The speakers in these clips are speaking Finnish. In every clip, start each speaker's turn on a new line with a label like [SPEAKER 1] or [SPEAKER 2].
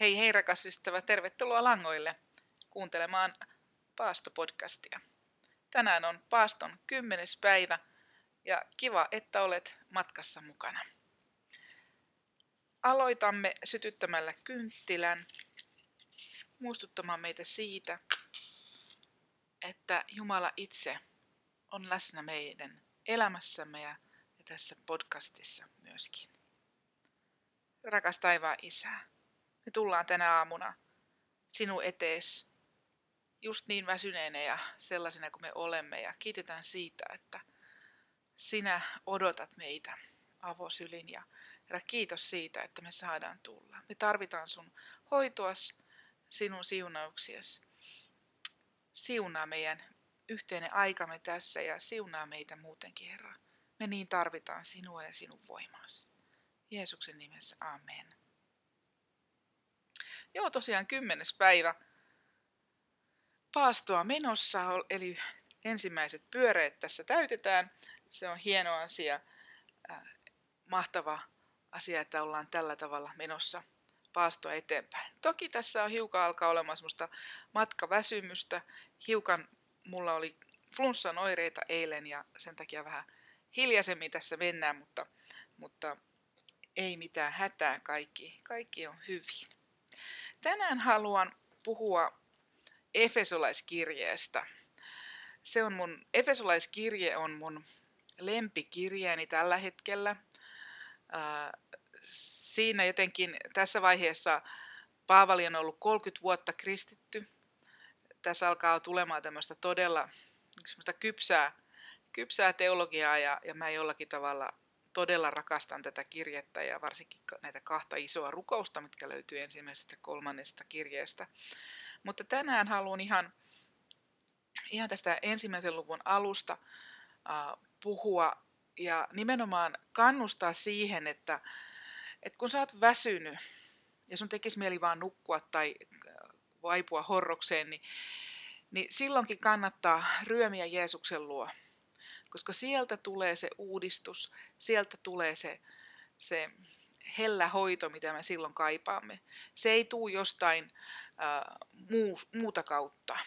[SPEAKER 1] Hei hei rakas ystävä, tervetuloa langoille kuuntelemaan Paasto-podcastia. Tänään on Paaston kymmenes päivä ja kiva, että olet matkassa mukana. Aloitamme sytyttämällä kynttilän muistuttamaan meitä siitä, että Jumala itse on läsnä meidän elämässämme ja tässä podcastissa myöskin. Rakas taivaan Isä, me tullaan tänä aamuna sinun etees just niin väsyneenä ja sellaisena kuin me olemme ja kiitetään siitä, että sinä odotat meitä avosylin ja Herra, kiitos siitä, että me saadaan tulla. Me tarvitaan sun hoitoas, sinun siunauksias. Siunaa meidän yhteinen aikamme tässä ja siunaa meitä muutenkin, Herra. Me niin tarvitaan sinua ja sinun voimaasi. Jeesuksen nimessä, amen. Joo, tosiaan kymmenes päivä paastoa menossa, eli ensimmäiset pyöreet tässä täytetään. Se on hieno asia, äh, mahtava asia, että ollaan tällä tavalla menossa paastoa eteenpäin. Toki tässä on hiukan alkaa olemaan semmoista matkaväsymystä. Hiukan mulla oli flunssan oireita eilen ja sen takia vähän hiljaisemmin tässä mennään, mutta, mutta ei mitään hätää, kaikki, kaikki on hyvin. Tänään haluan puhua Efesolaiskirjeestä. Se on mun, Efesolaiskirje on mun lempikirjeeni tällä hetkellä. Siinä jotenkin tässä vaiheessa Paavali on ollut 30 vuotta kristitty. Tässä alkaa tulemaan tämmöistä todella kypsää, kypsää teologiaa ja, ja mä jollakin tavalla todella rakastan tätä kirjettä ja varsinkin näitä kahta isoa rukousta, mitkä löytyy ensimmäisestä kolmannesta kirjeestä. Mutta tänään haluan ihan, ihan tästä ensimmäisen luvun alusta uh, puhua ja nimenomaan kannustaa siihen, että, että kun sä oot väsynyt ja sun tekisi mieli vaan nukkua tai vaipua horrokseen, niin, niin silloinkin kannattaa ryömiä Jeesuksen luo koska sieltä tulee se uudistus, sieltä tulee se, se hellä hoito, mitä me silloin kaipaamme. Se ei tule jostain äh, muu, muuta kautta,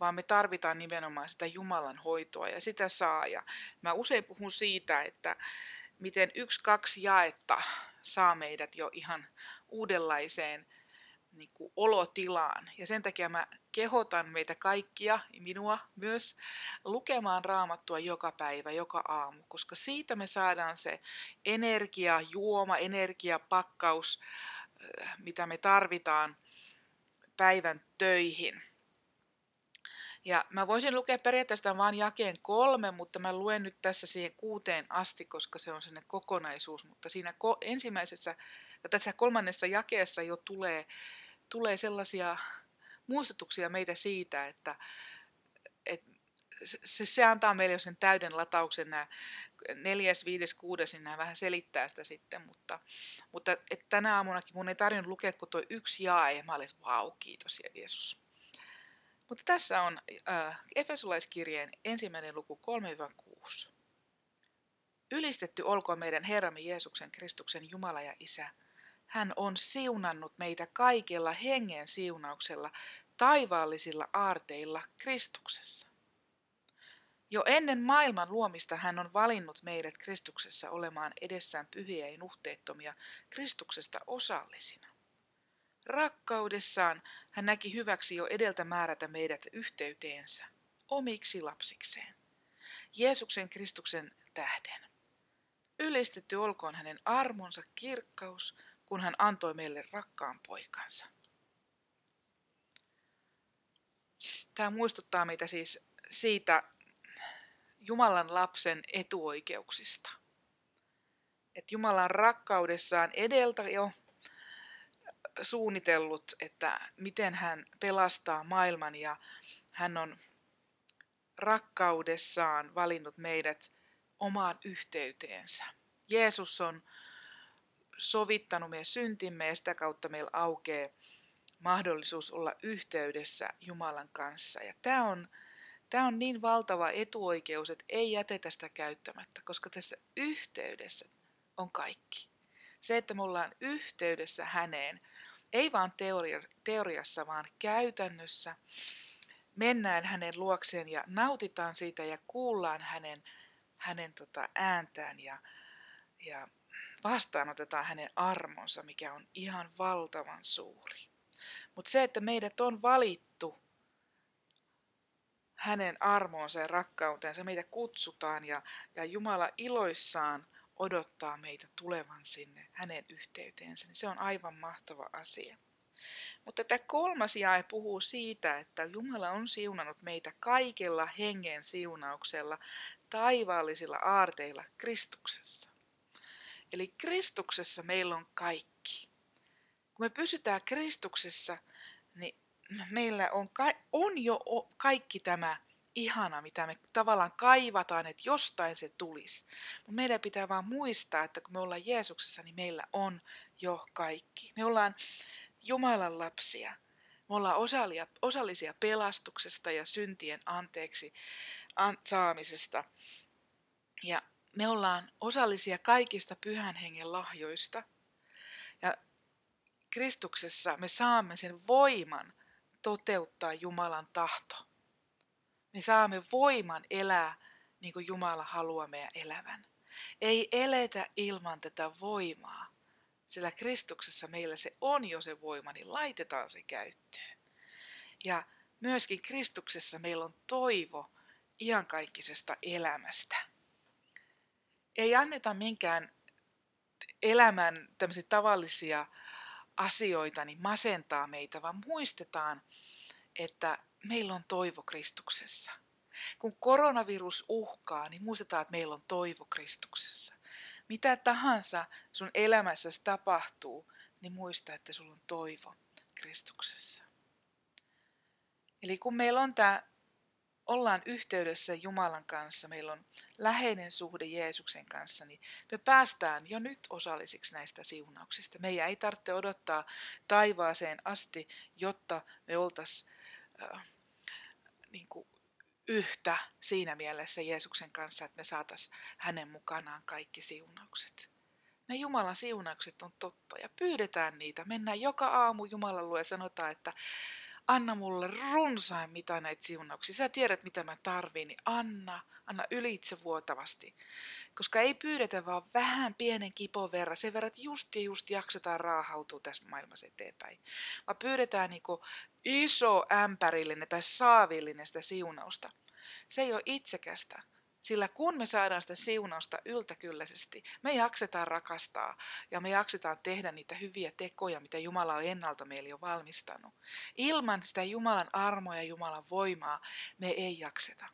[SPEAKER 1] vaan me tarvitaan nimenomaan sitä Jumalan hoitoa ja sitä saa. Ja mä usein puhun siitä, että miten yksi, kaksi jaetta saa meidät jo ihan uudenlaiseen niin kuin olotilaan. Ja sen takia mä kehotan meitä kaikkia, minua myös, lukemaan raamattua joka päivä, joka aamu, koska siitä me saadaan se energia, juoma, energiapakkaus, äh, mitä me tarvitaan päivän töihin. Ja mä voisin lukea periaatteessa vain jakeen kolme, mutta mä luen nyt tässä siihen kuuteen asti, koska se on sellainen kokonaisuus. Mutta siinä ensimmäisessä, ja tässä kolmannessa jakeessa jo tulee tulee sellaisia muistutuksia meitä siitä, että, että se, se antaa meille jo sen täyden latauksen, nämä neljäs, viides, kuudes, niin nämä vähän selittää sitä sitten, mutta, mutta että tänä aamunakin mun ei tarvinnut lukea kuin tuo yksi jae, ja mä olin, vau, kiitos Jeesus. Mutta tässä on äh, Efesolaiskirjeen ensimmäinen luku 3-6. Ylistetty olkoon meidän Herramme Jeesuksen Kristuksen Jumala ja Isä, hän on siunannut meitä kaikella hengen siunauksella taivaallisilla aarteilla Kristuksessa. Jo ennen maailman luomista hän on valinnut meidät Kristuksessa olemaan edessään pyhiä ja nuhteettomia Kristuksesta osallisina. Rakkaudessaan hän näki hyväksi jo edeltä määrätä meidät yhteyteensä, omiksi lapsikseen. Jeesuksen Kristuksen tähden. Ylistetty olkoon hänen armonsa kirkkaus, kun hän antoi meille rakkaan poikansa. Tämä muistuttaa meitä siis siitä Jumalan lapsen etuoikeuksista. Että Jumalan rakkaudessaan edeltä jo suunnitellut, että miten hän pelastaa maailman ja hän on rakkaudessaan valinnut meidät omaan yhteyteensä. Jeesus on sovittanut meidän syntimme ja sitä kautta meillä aukeaa mahdollisuus olla yhteydessä Jumalan kanssa. Ja tämä on, tämä on niin valtava etuoikeus, että ei jätetä sitä käyttämättä, koska tässä yhteydessä on kaikki. Se, että me ollaan yhteydessä häneen, Ei vaan teoria, teoriassa, vaan käytännössä mennään hänen luokseen ja nautitaan siitä ja kuullaan hänen, hänen tota ääntään ja, ja vastaanotetaan hänen armonsa, mikä on ihan valtavan suuri. Mutta se, että meidät on valittu hänen armoonsa ja rakkautensa, meitä kutsutaan ja, ja Jumala iloissaan odottaa meitä tulevan sinne hänen yhteyteensä, niin se on aivan mahtava asia. Mutta tämä kolmas jae puhuu siitä, että Jumala on siunannut meitä kaikella hengen siunauksella, taivaallisilla aarteilla Kristuksessa. Eli Kristuksessa meillä on kaikki. Kun me pysytään Kristuksessa, niin meillä on, on jo kaikki tämä ihana, mitä me tavallaan kaivataan, että jostain se tulisi. Mutta meidän pitää vaan muistaa, että kun me ollaan Jeesuksessa, niin meillä on jo kaikki. Me ollaan Jumalan lapsia. Me ollaan osallisia pelastuksesta ja syntien anteeksi saamisesta. Ja me ollaan osallisia kaikista pyhän hengen lahjoista. Ja Kristuksessa me saamme sen voiman toteuttaa Jumalan tahto. Me saamme voiman elää niin kuin Jumala haluaa meidän elävän. Ei eletä ilman tätä voimaa, sillä Kristuksessa meillä se on jo se voima, niin laitetaan se käyttöön. Ja myöskin Kristuksessa meillä on toivo iankaikkisesta elämästä. Ei anneta minkään elämän tämmöisiä tavallisia asioita niin masentaa meitä, vaan muistetaan, että meillä on toivo Kristuksessa. Kun koronavirus uhkaa, niin muistetaan, että meillä on toivo Kristuksessa. Mitä tahansa sun elämässäsi tapahtuu, niin muista, että sulla on toivo Kristuksessa. Eli kun meillä on tämä, ollaan yhteydessä Jumalan kanssa, meillä on läheinen suhde Jeesuksen kanssa, niin me päästään jo nyt osallisiksi näistä siunauksista. Meidän ei tarvitse odottaa taivaaseen asti, jotta me oltaisiin äh, niin yhtä siinä mielessä Jeesuksen kanssa, että me saataisiin hänen mukanaan kaikki siunaukset. Ne Jumalan siunaukset on totta ja pyydetään niitä. Mennään joka aamu Jumalan luo ja sanotaan, että anna mulle runsain mitä näitä siunauksia. Sä tiedät, mitä mä tarviin, niin anna, anna ylitse vuotavasti. Koska ei pyydetä vaan vähän pienen kipon verran, sen verran, että just ja just jaksetaan raahautua tässä maailmassa eteenpäin. Vaan pyydetään niin iso ämpärillinen tai saavillinen sitä siunausta. Se ei ole itsekästä, sillä kun me saadaan sitä siunausta yltäkylläisesti, me jaksetaan rakastaa ja me jaksetaan tehdä niitä hyviä tekoja, mitä Jumala on ennalta meille jo valmistanut. Ilman sitä Jumalan armoa ja Jumalan voimaa me ei jakseta.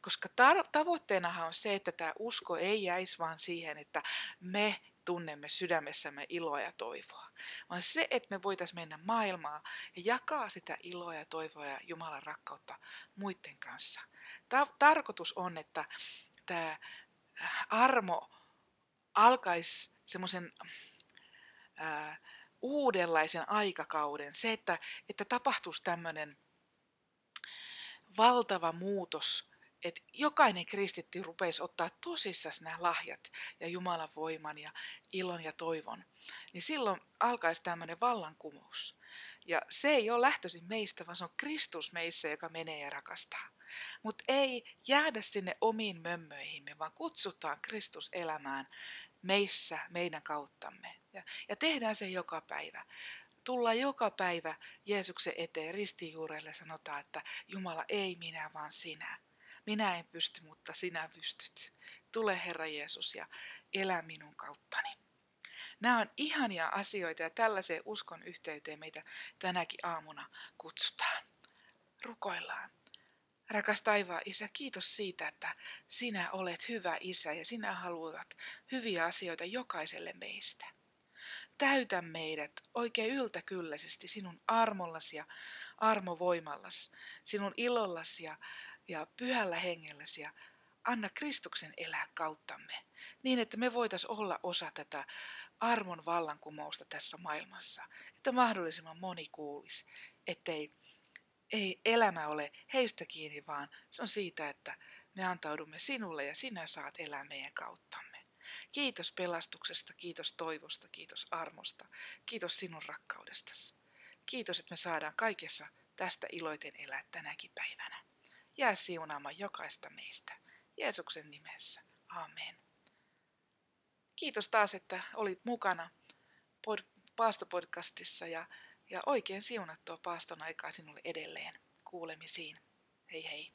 [SPEAKER 1] Koska tar- tavoitteenahan on se, että tämä usko ei jäisi vaan siihen, että me tunnemme sydämessämme iloa ja toivoa, vaan se, että me voitaisiin mennä maailmaa ja jakaa sitä iloa ja toivoa ja Jumalan rakkautta muiden kanssa. Ta- tarkoitus on, että tämä armo alkaisi semmoisen uudenlaisen aikakauden. Se, että, että tapahtuisi tämmöinen valtava muutos että jokainen kristitty rupeisi ottaa tosissaan nämä lahjat ja Jumalan voiman ja ilon ja toivon, niin silloin alkaisi tämmöinen vallankumous. Ja se ei ole lähtöisin meistä, vaan se on Kristus meissä, joka menee ja rakastaa. Mutta ei jäädä sinne omiin mömmöihimme, vaan kutsutaan Kristus elämään meissä, meidän kauttamme. Ja, ja tehdään se joka päivä tullaan joka päivä Jeesuksen eteen ristijuurelle sanotaan, että Jumala ei minä, vaan sinä. Minä en pysty, mutta sinä pystyt. Tule Herra Jeesus ja elä minun kauttani. Nämä on ihania asioita ja tällaiseen uskon yhteyteen meitä tänäkin aamuna kutsutaan. Rukoillaan. Rakas taivaan Isä, kiitos siitä, että sinä olet hyvä Isä ja sinä haluat hyviä asioita jokaiselle meistä. Täytä meidät oikein yltäkylläisesti sinun armollasi ja armovoimallasi, sinun ilollasi ja ja pyhällä hengelläsi ja anna Kristuksen elää kauttamme, niin että me voitaisiin olla osa tätä armon vallankumousta tässä maailmassa, että mahdollisimman moni kuulisi, ettei ei elämä ole heistä kiinni, vaan se on siitä, että me antaudumme sinulle ja sinä saat elää meidän kauttamme. Kiitos pelastuksesta, kiitos toivosta, kiitos armosta, kiitos sinun rakkaudestasi. Kiitos, että me saadaan kaikessa tästä iloiten elää tänäkin päivänä. Jää siunaamaan jokaista meistä. Jeesuksen nimessä. Amen. Kiitos taas, että olit mukana pod- paastopodcastissa ja, ja oikein siunattua paaston aikaa sinulle edelleen. Kuulemisiin. Hei hei.